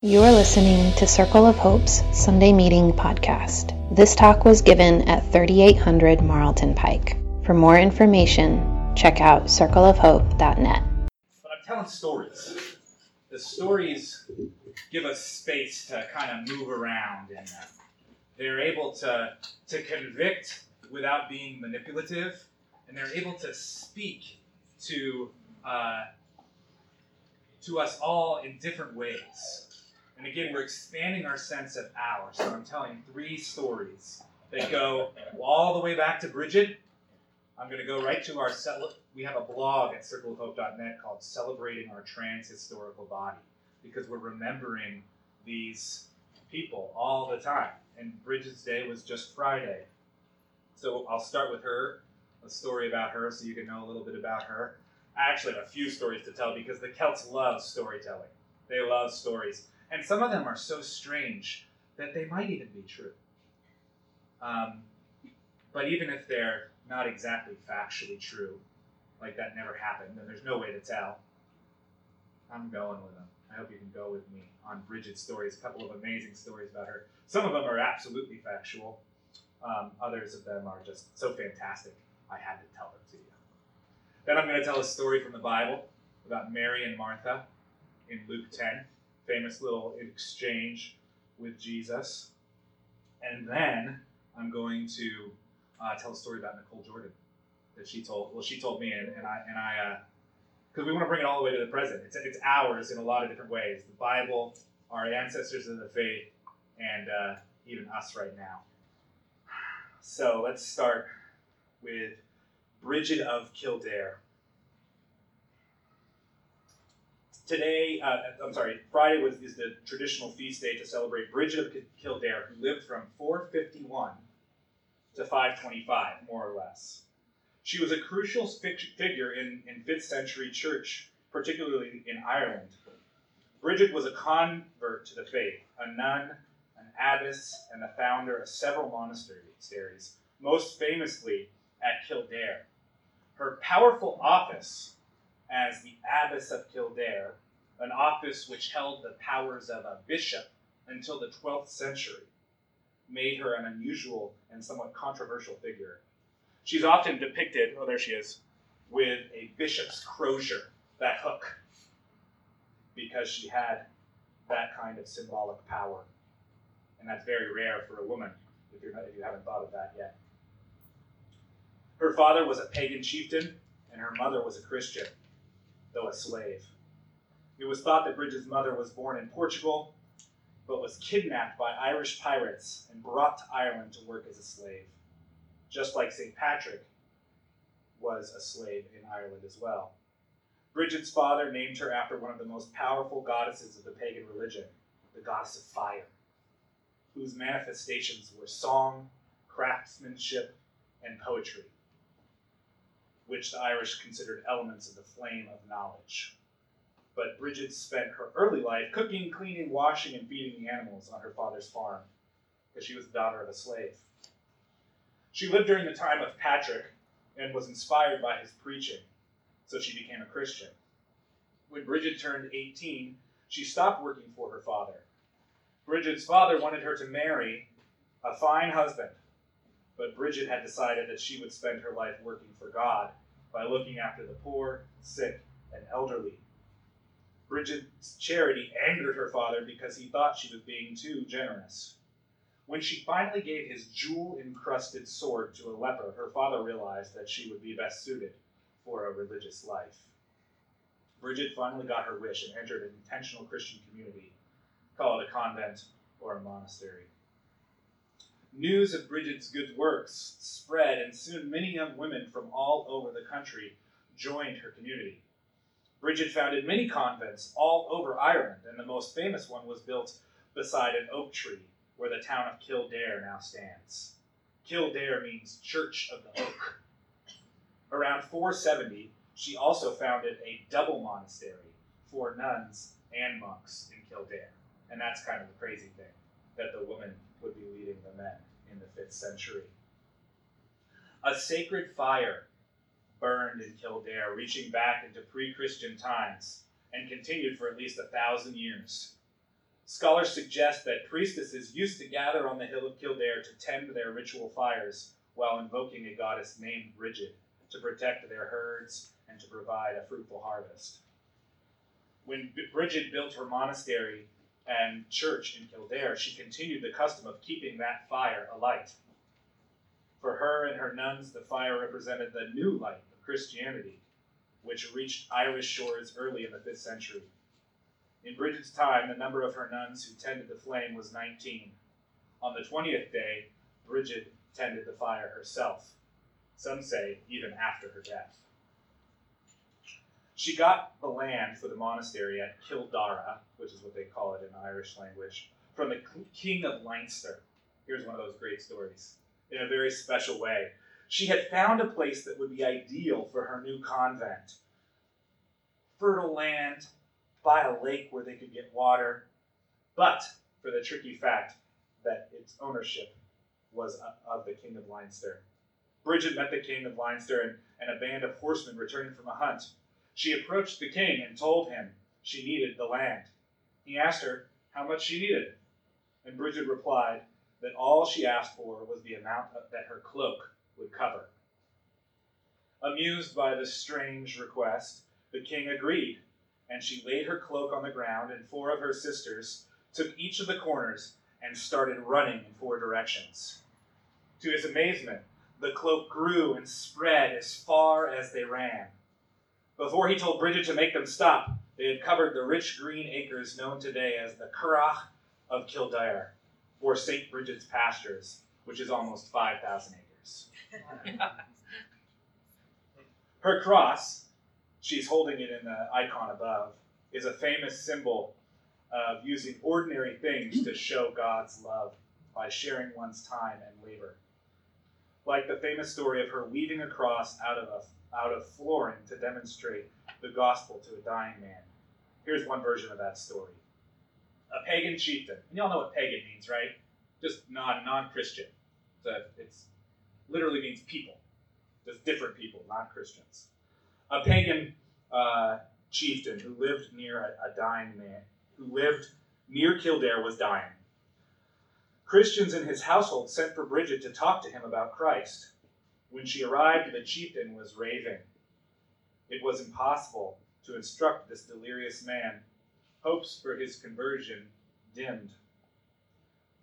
You are listening to Circle of Hope's Sunday Meeting podcast. This talk was given at 3800 Marlton Pike. For more information, check out circleofhope.net. But I'm telling stories. The stories give us space to kind of move around in them. They're able to, to convict without being manipulative, and they're able to speak to, uh, to us all in different ways. And again, we're expanding our sense of our. So I'm telling three stories that go all the way back to Bridget. I'm going to go right to our cel- we have a blog at circleofhope.net called Celebrating Our Trans Historical Body because we're remembering these people all the time. And Bridget's day was just Friday. So I'll start with her, a story about her so you can know a little bit about her. I actually have a few stories to tell because the Celts love storytelling. They love stories. And some of them are so strange that they might even be true. Um, but even if they're not exactly factually true, like that never happened, and there's no way to tell, I'm going with them. I hope you can go with me on Bridget's stories, a couple of amazing stories about her. Some of them are absolutely factual, um, others of them are just so fantastic, I had to tell them to you. Then I'm going to tell a story from the Bible about Mary and Martha in Luke 10 famous little exchange with Jesus. And then I'm going to uh, tell a story about Nicole Jordan that she told. Well, she told me, and, and I and I because uh, we want to bring it all the way to the present. It's it's ours in a lot of different ways. The Bible, our ancestors in the faith, and uh, even us right now. So let's start with Bridget of Kildare. Today, uh, I'm sorry, Friday was is the traditional feast day to celebrate Bridget of Kildare, who lived from 451 to 525, more or less. She was a crucial figure in, in 5th century church, particularly in Ireland. Bridget was a convert to the faith, a nun, an abbess, and the founder of several monasteries, most famously at Kildare. Her powerful office as the Abbess of Kildare, an office which held the powers of a bishop until the 12th century, made her an unusual and somewhat controversial figure. She's often depicted, oh, there she is, with a bishop's crozier, that hook, because she had that kind of symbolic power. And that's very rare for a woman, if, you're if you haven't thought of that yet. Her father was a pagan chieftain, and her mother was a Christian though a slave. It was thought that Bridget's mother was born in Portugal, but was kidnapped by Irish pirates and brought to Ireland to work as a slave, just like St. Patrick was a slave in Ireland as well. Bridget's father named her after one of the most powerful goddesses of the pagan religion, the goddess of fire, whose manifestations were song, craftsmanship, and poetry which the Irish considered elements of the flame of knowledge. But Bridget spent her early life cooking, cleaning, washing, and feeding the animals on her father's farm, because she was the daughter of a slave. She lived during the time of Patrick and was inspired by his preaching, so she became a Christian. When Bridget turned 18, she stopped working for her father. Bridget's father wanted her to marry a fine husband but Bridget had decided that she would spend her life working for God by looking after the poor, sick, and elderly. Bridget's charity angered her father because he thought she was being too generous. When she finally gave his jewel encrusted sword to a leper, her father realized that she would be best suited for a religious life. Bridget finally got her wish and entered an intentional Christian community, call it a convent or a monastery. News of Bridget's good works spread, and soon many young women from all over the country joined her community. Bridget founded many convents all over Ireland, and the most famous one was built beside an oak tree where the town of Kildare now stands. Kildare means Church of the Oak. Around 470, she also founded a double monastery for nuns and monks in Kildare. And that's kind of the crazy thing that the woman would be leading the men in the 5th century. A sacred fire burned in Kildare, reaching back into pre Christian times, and continued for at least a thousand years. Scholars suggest that priestesses used to gather on the hill of Kildare to tend their ritual fires while invoking a goddess named Brigid to protect their herds and to provide a fruitful harvest. When Brigid built her monastery and church in Kildare, she continued the custom of keeping that fire alight. For her and her nuns, the fire represented the new light of Christianity, which reached Irish shores early in the 5th century. In Bridget's time, the number of her nuns who tended the flame was 19. On the 20th day, Bridget tended the fire herself, some say even after her death. She got the land for the monastery at Kildara, which is what they call it in Irish language, from the King of Leinster. Here's one of those great stories. In a very special way, she had found a place that would be ideal for her new convent fertile land by a lake where they could get water, but for the tricky fact that its ownership was of the King of Leinster. Bridget met the King of Leinster and, and a band of horsemen returning from a hunt. She approached the king and told him she needed the land. He asked her how much she needed, and Brigid replied that all she asked for was the amount that her cloak would cover. Amused by this strange request, the king agreed, and she laid her cloak on the ground, and four of her sisters took each of the corners and started running in four directions. To his amazement, the cloak grew and spread as far as they ran. Before he told Bridget to make them stop, they had covered the rich green acres known today as the Curragh of Kildare, or St. Bridget's pastures, which is almost 5,000 acres. Her cross, she's holding it in the icon above, is a famous symbol of using ordinary things to show God's love by sharing one's time and labor. Like the famous story of her weaving a cross out of a out of flooring to demonstrate the gospel to a dying man. Here's one version of that story. A pagan chieftain. And y'all know what pagan means, right? Just non non Christian. So it's literally means people. Just different people, not Christians. A pagan uh, chieftain who lived near a, a dying man, who lived near Kildare, was dying. Christians in his household sent for Bridget to talk to him about Christ. When she arrived, the chieftain was raving. It was impossible to instruct this delirious man. Hopes for his conversion dimmed.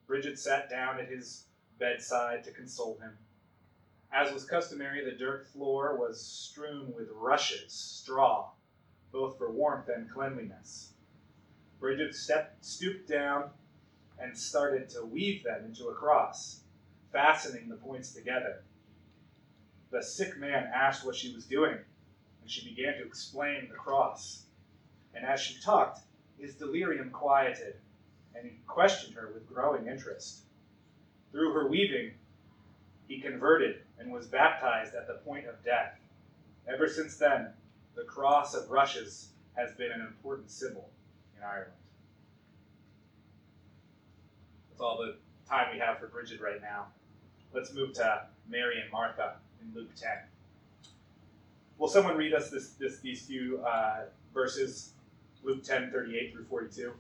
Bridget sat down at his bedside to console him. As was customary, the dirt floor was strewn with rushes, straw, both for warmth and cleanliness. Bridget stepped, stooped down and started to weave them into a cross, fastening the points together. The sick man asked what she was doing, and she began to explain the cross. And as she talked, his delirium quieted, and he questioned her with growing interest. Through her weaving, he converted and was baptized at the point of death. Ever since then, the cross of rushes has been an important symbol in Ireland. That's all the time we have for Bridget right now. Let's move to Mary and Martha in Luke 10. Will someone read us this, this these few uh, verses, Luke 10, 38 through 42?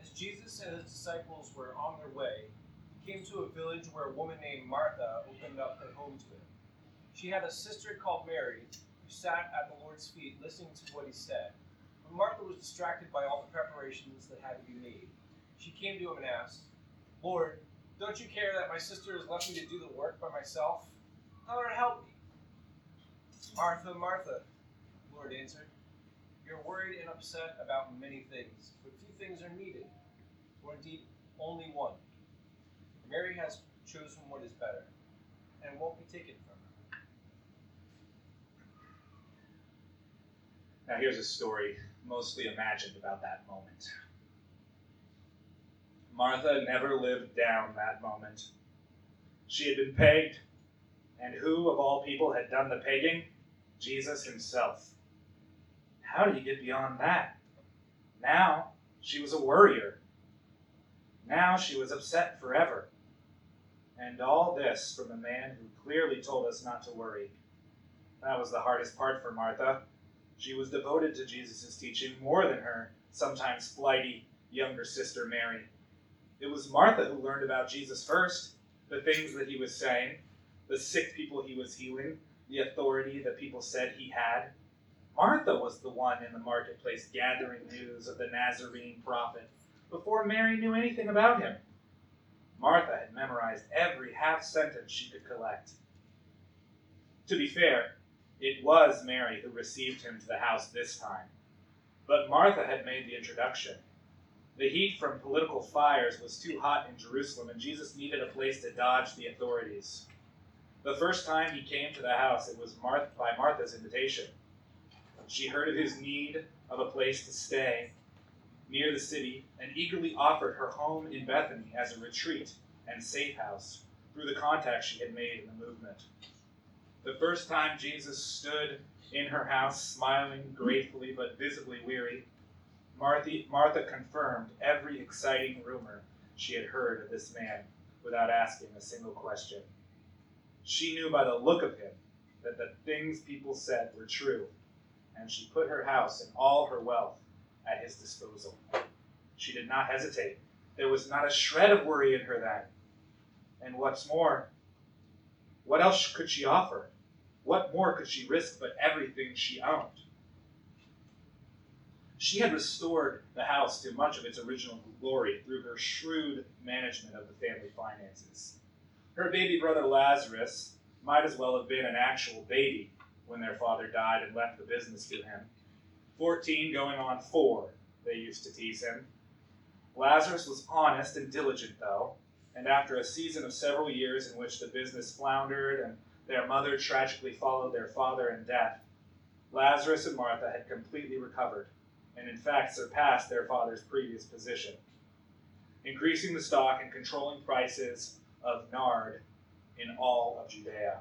As Jesus and his disciples were on their way, he came to a village where a woman named Martha opened up her home to him. She had a sister called Mary who sat at the Lord's feet listening to what he said. But Martha was distracted by all the preparations that had to be made, she came to him and asked, Lord, don't you care that my sister has left me to do the work by myself? Tell her to help me. Martha, Martha, the Lord answered, You're worried and upset about many things, but few things are needed, or indeed only one. Mary has chosen what is better, and won't be taken from her. Now, here's a story mostly imagined about that moment. Martha never lived down that moment. She had been pegged, and who of all people had done the pegging? Jesus himself. How do you get beyond that? Now she was a worrier. Now she was upset forever. And all this from a man who clearly told us not to worry. That was the hardest part for Martha. She was devoted to Jesus' teaching more than her sometimes flighty younger sister Mary. It was Martha who learned about Jesus first, the things that he was saying, the sick people he was healing, the authority that people said he had. Martha was the one in the marketplace gathering news of the Nazarene prophet before Mary knew anything about him. Martha had memorized every half sentence she could collect. To be fair, it was Mary who received him to the house this time, but Martha had made the introduction. The heat from political fires was too hot in Jerusalem, and Jesus needed a place to dodge the authorities. The first time he came to the house, it was Martha, by Martha's invitation. She heard of his need of a place to stay near the city and eagerly offered her home in Bethany as a retreat and safe house through the contacts she had made in the movement. The first time Jesus stood in her house, smiling gratefully but visibly weary, Martha, Martha confirmed every exciting rumor she had heard of this man without asking a single question. She knew by the look of him that the things people said were true, and she put her house and all her wealth at his disposal. She did not hesitate. There was not a shred of worry in her then. And what's more, what else could she offer? What more could she risk but everything she owned? She had restored the house to much of its original glory through her shrewd management of the family finances. Her baby brother Lazarus might as well have been an actual baby when their father died and left the business to him. 14 going on 4, they used to tease him. Lazarus was honest and diligent, though, and after a season of several years in which the business floundered and their mother tragically followed their father in death, Lazarus and Martha had completely recovered, and in fact surpassed their father's previous position, increasing the stock and controlling prices of nard in all of Judea.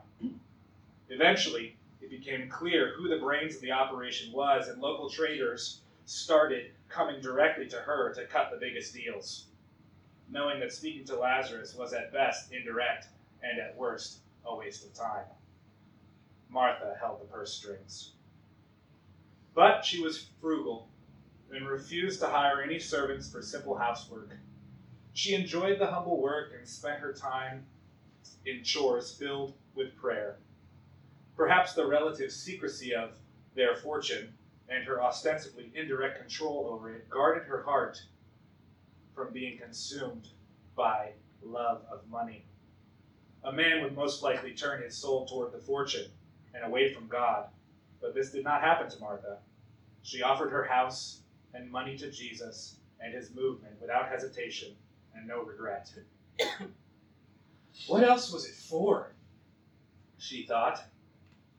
Eventually, it became clear who the brains of the operation was, and local traders started coming directly to her to cut the biggest deals, knowing that speaking to Lazarus was at best indirect and at worst a waste of time. Martha held the purse strings. But she was frugal and refused to hire any servants for simple housework. She enjoyed the humble work and spent her time in chores filled with prayer. Perhaps the relative secrecy of their fortune and her ostensibly indirect control over it guarded her heart from being consumed by love of money. A man would most likely turn his soul toward the fortune and away from God, but this did not happen to Martha. She offered her house and money to Jesus and his movement without hesitation and no regret. what else was it for? She thought.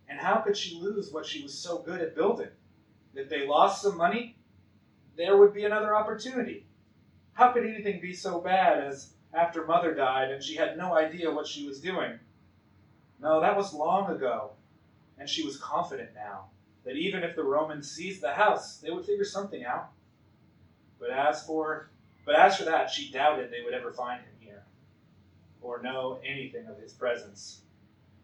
And how could she lose what she was so good at building? If they lost some money, there would be another opportunity. How could anything be so bad as after mother died and she had no idea what she was doing? No, that was long ago, and she was confident now that even if the Romans seized the house, they would figure something out. But as for but as for that, she doubted they would ever find him here, or know anything of his presence.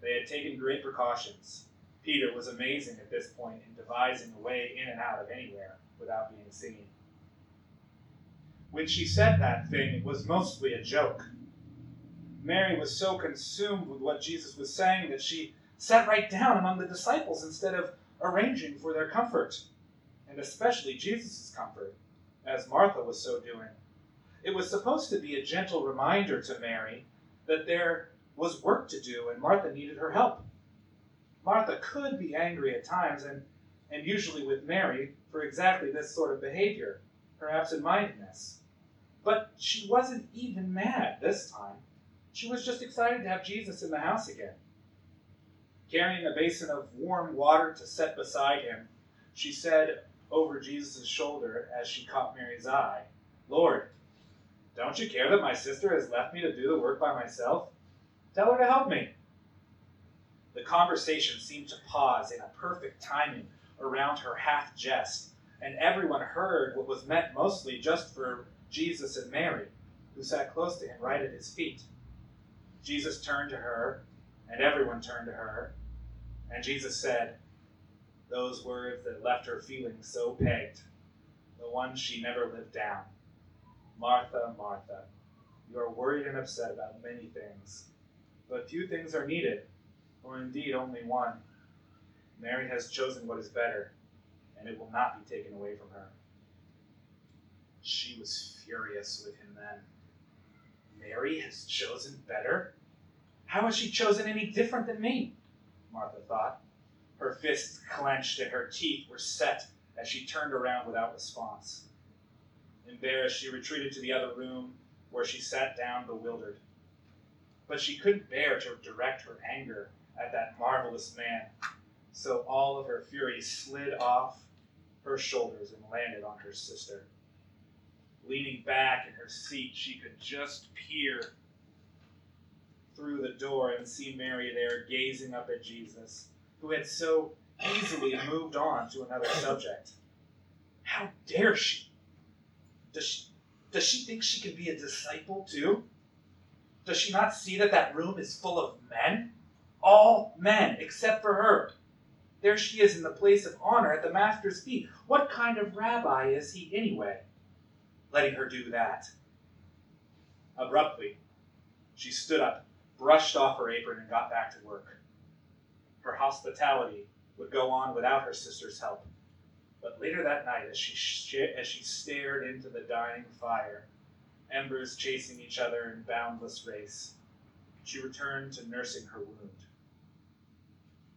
They had taken great precautions. Peter was amazing at this point in devising a way in and out of anywhere without being seen. When she said that thing, it was mostly a joke. Mary was so consumed with what Jesus was saying that she sat right down among the disciples instead of arranging for their comfort, and especially Jesus' comfort, as Martha was so doing. It was supposed to be a gentle reminder to Mary that there was work to do and Martha needed her help. Martha could be angry at times, and, and usually with Mary, for exactly this sort of behavior, her absent mindedness. But she wasn't even mad this time. She was just excited to have Jesus in the house again. Carrying a basin of warm water to set beside him, she said over Jesus' shoulder as she caught Mary's eye, Lord, don't you care that my sister has left me to do the work by myself? Tell her to help me. The conversation seemed to pause in a perfect timing around her half jest, and everyone heard what was meant mostly just for Jesus and Mary, who sat close to him right at his feet. Jesus turned to her, and everyone turned to her, and Jesus said, Those words that left her feeling so pegged, the ones she never lived down. Martha, Martha, you are worried and upset about many things, but few things are needed, or indeed only one. Mary has chosen what is better, and it will not be taken away from her. She was furious with him then. Mary has chosen better? How has she chosen any different than me? Martha thought. Her fists clenched and her teeth were set as she turned around without response. Embarrassed, she retreated to the other room where she sat down bewildered. But she couldn't bear to direct her anger at that marvelous man, so all of her fury slid off her shoulders and landed on her sister. Leaning back in her seat, she could just peer through the door and see Mary there gazing up at Jesus, who had so easily moved on to another subject. How dare she? Does she, does she think she can be a disciple too? Does she not see that that room is full of men? All men, except for her. There she is in the place of honor at the Master's feet. What kind of rabbi is he anyway? Letting her do that. Abruptly, she stood up, brushed off her apron, and got back to work. Her hospitality would go on without her sister's help. But later that night, as she, sh- as she stared into the dying fire, embers chasing each other in boundless race, she returned to nursing her wound.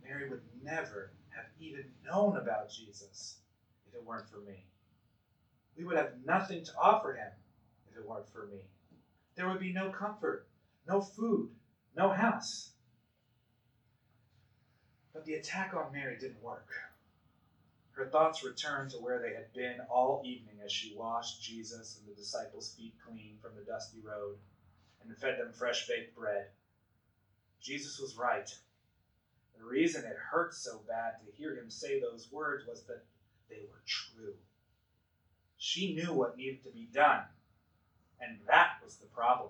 Mary would never have even known about Jesus if it weren't for me. We would have nothing to offer him if it weren't for me. There would be no comfort, no food, no house. But the attack on Mary didn't work. Her thoughts returned to where they had been all evening as she washed Jesus and the disciples' feet clean from the dusty road and fed them fresh baked bread. Jesus was right. The reason it hurt so bad to hear him say those words was that they were true. She knew what needed to be done, and that was the problem.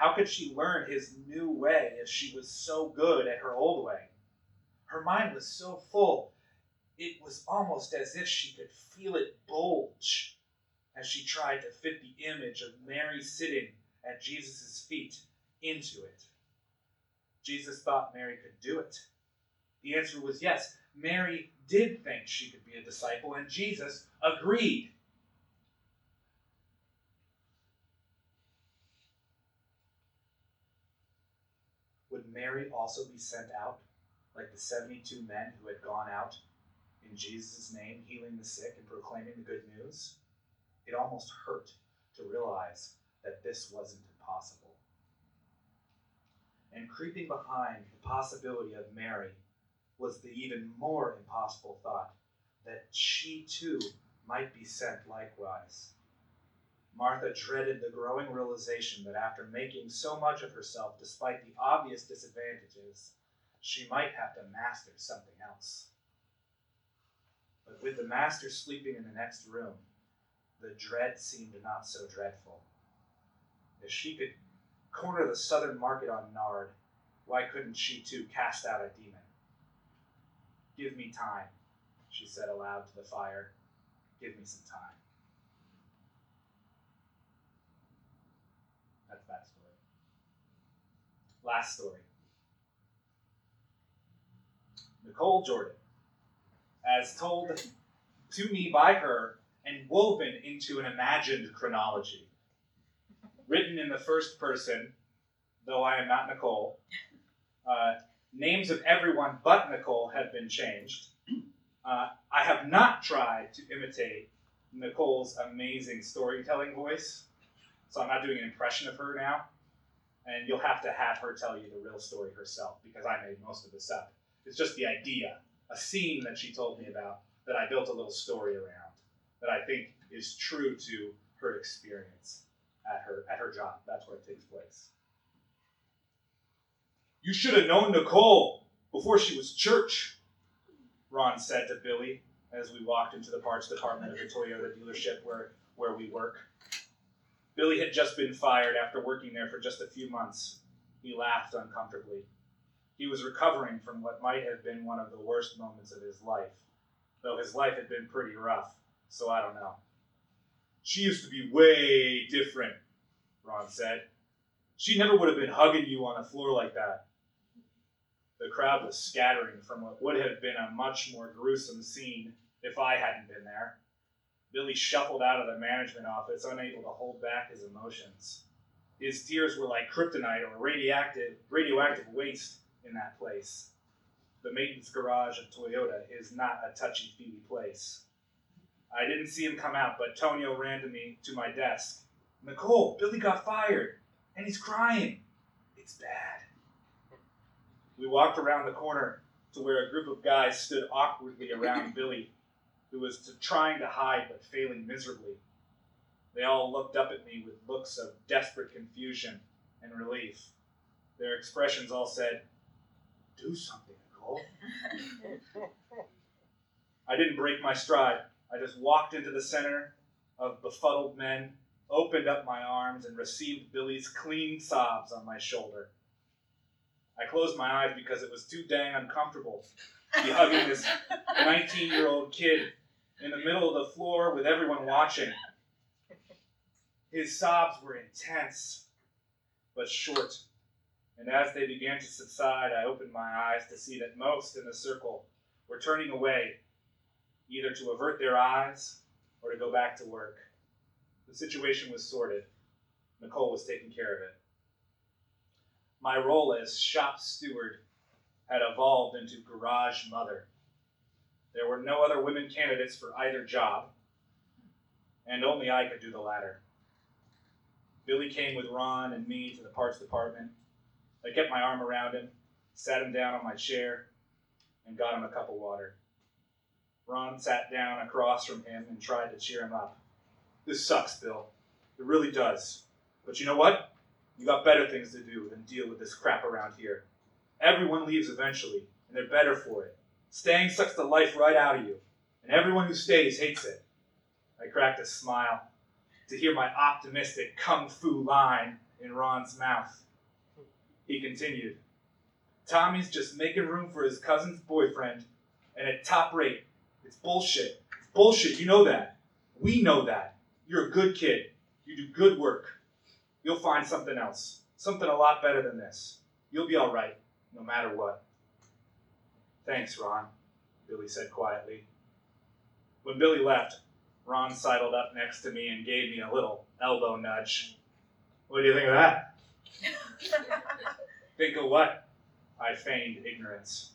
How could she learn his new way if she was so good at her old way? Her mind was so full, it was almost as if she could feel it bulge as she tried to fit the image of Mary sitting at Jesus' feet into it. Jesus thought Mary could do it. The answer was yes. Mary did think she could be a disciple, and Jesus agreed. Would Mary also be sent out like the 72 men who had gone out in Jesus' name, healing the sick and proclaiming the good news? It almost hurt to realize that this wasn't impossible. And creeping behind the possibility of Mary was the even more impossible thought that she too might be sent likewise. Martha dreaded the growing realization that after making so much of herself, despite the obvious disadvantages, she might have to master something else. But with the master sleeping in the next room, the dread seemed not so dreadful. If she could corner the southern market on Nard, why couldn't she too cast out a demon? Give me time, she said aloud to the fire. Give me some time. That's that story. Last story. Nicole Jordan, as told to me by her and woven into an imagined chronology. Written in the first person, though I am not Nicole. Uh, names of everyone but Nicole have been changed. Uh, I have not tried to imitate Nicole's amazing storytelling voice, so I'm not doing an impression of her now. And you'll have to have her tell you the real story herself because I made most of this up. It's just the idea, a scene that she told me about that I built a little story around that I think is true to her experience at her at her job. That's where it takes place. You should have known Nicole before she was church, Ron said to Billy as we walked into the parts department of the Toyota dealership where, where we work. Billy had just been fired after working there for just a few months. He laughed uncomfortably. He was recovering from what might have been one of the worst moments of his life, though his life had been pretty rough, so I don't know. She used to be way different, Ron said. She never would have been hugging you on the floor like that. The crowd was scattering from what would have been a much more gruesome scene if I hadn't been there. Billy shuffled out of the management office, unable to hold back his emotions. His tears were like kryptonite or radioactive, radioactive waste in that place. The maintenance garage of Toyota is not a touchy feely place. I didn't see him come out, but Tonio ran to me to my desk. Nicole, Billy got fired, and he's crying. It's bad. We walked around the corner to where a group of guys stood awkwardly around Billy, who was to, trying to hide but failing miserably. They all looked up at me with looks of desperate confusion and relief. Their expressions all said, Do something, Nicole. I didn't break my stride. I just walked into the center of befuddled men, opened up my arms, and received Billy's clean sobs on my shoulder. I closed my eyes because it was too dang uncomfortable to be hugging this 19 year old kid in the middle of the floor with everyone watching. His sobs were intense, but short, and as they began to subside, I opened my eyes to see that most in the circle were turning away, either to avert their eyes or to go back to work. The situation was sorted. Nicole was taking care of it. My role as shop steward had evolved into garage mother. There were no other women candidates for either job, and only I could do the latter. Billy came with Ron and me to the parts department. I kept my arm around him, sat him down on my chair, and got him a cup of water. Ron sat down across from him and tried to cheer him up. This sucks, Bill. It really does. But you know what? You got better things to do than deal with this crap around here. Everyone leaves eventually, and they're better for it. Staying sucks the life right out of you, and everyone who stays hates it. I cracked a smile to hear my optimistic kung fu line in Ron's mouth. He continued, Tommy's just making room for his cousin's boyfriend, and at top rate. It's bullshit. It's bullshit. You know that. We know that. You're a good kid. You do good work. You'll find something else. Something a lot better than this. You'll be all right, no matter what. Thanks, Ron, Billy said quietly. When Billy left, Ron sidled up next to me and gave me a little elbow nudge. What do you think of that? think of what? I feigned ignorance.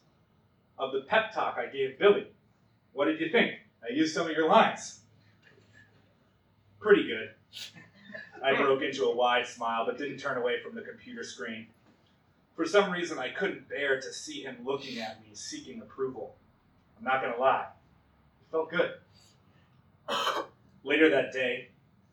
Of the pep talk I gave Billy. What did you think? I used some of your lines. Pretty good. I broke into a wide smile, but didn't turn away from the computer screen. For some reason, I couldn't bear to see him looking at me, seeking approval. I'm not going to lie, it felt good. Later that day,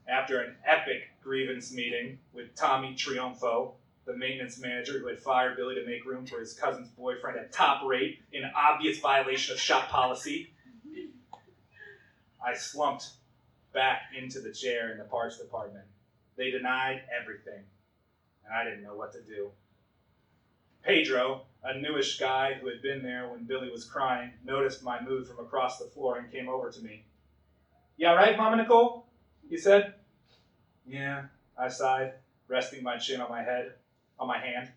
after an epic grievance meeting with Tommy Triunfo, the maintenance manager who had fired Billy to make room for his cousin's boyfriend at top rate in obvious violation of shop policy, I slumped back into the chair in the parts department. They denied everything, and I didn't know what to do. Pedro, a newish guy who had been there when Billy was crying, noticed my mood from across the floor and came over to me. Yeah, right, Mama Nicole? He said. Yeah, I sighed, resting my chin on my head, on my hand.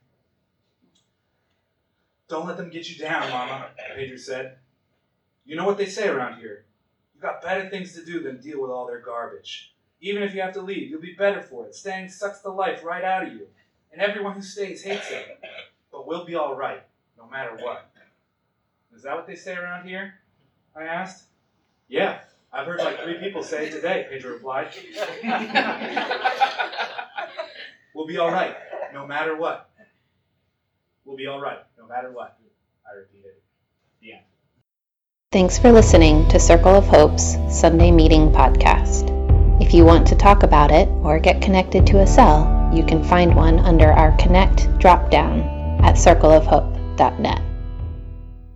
Don't let them get you down, Mama, Pedro said. You know what they say around here. You've got better things to do than deal with all their garbage. Even if you have to leave, you'll be better for it. Staying sucks the life right out of you. And everyone who stays hates it. But we'll be all right, no matter what. Is that what they say around here? I asked. Yeah, I've heard like three people say it today, Pedro replied. we'll be all right, no matter what. We'll be all right, no matter what. I repeated. The end. Thanks for listening to Circle of Hope's Sunday Meeting Podcast. If you want to talk about it or get connected to a cell, you can find one under our Connect dropdown at circleofhope.net.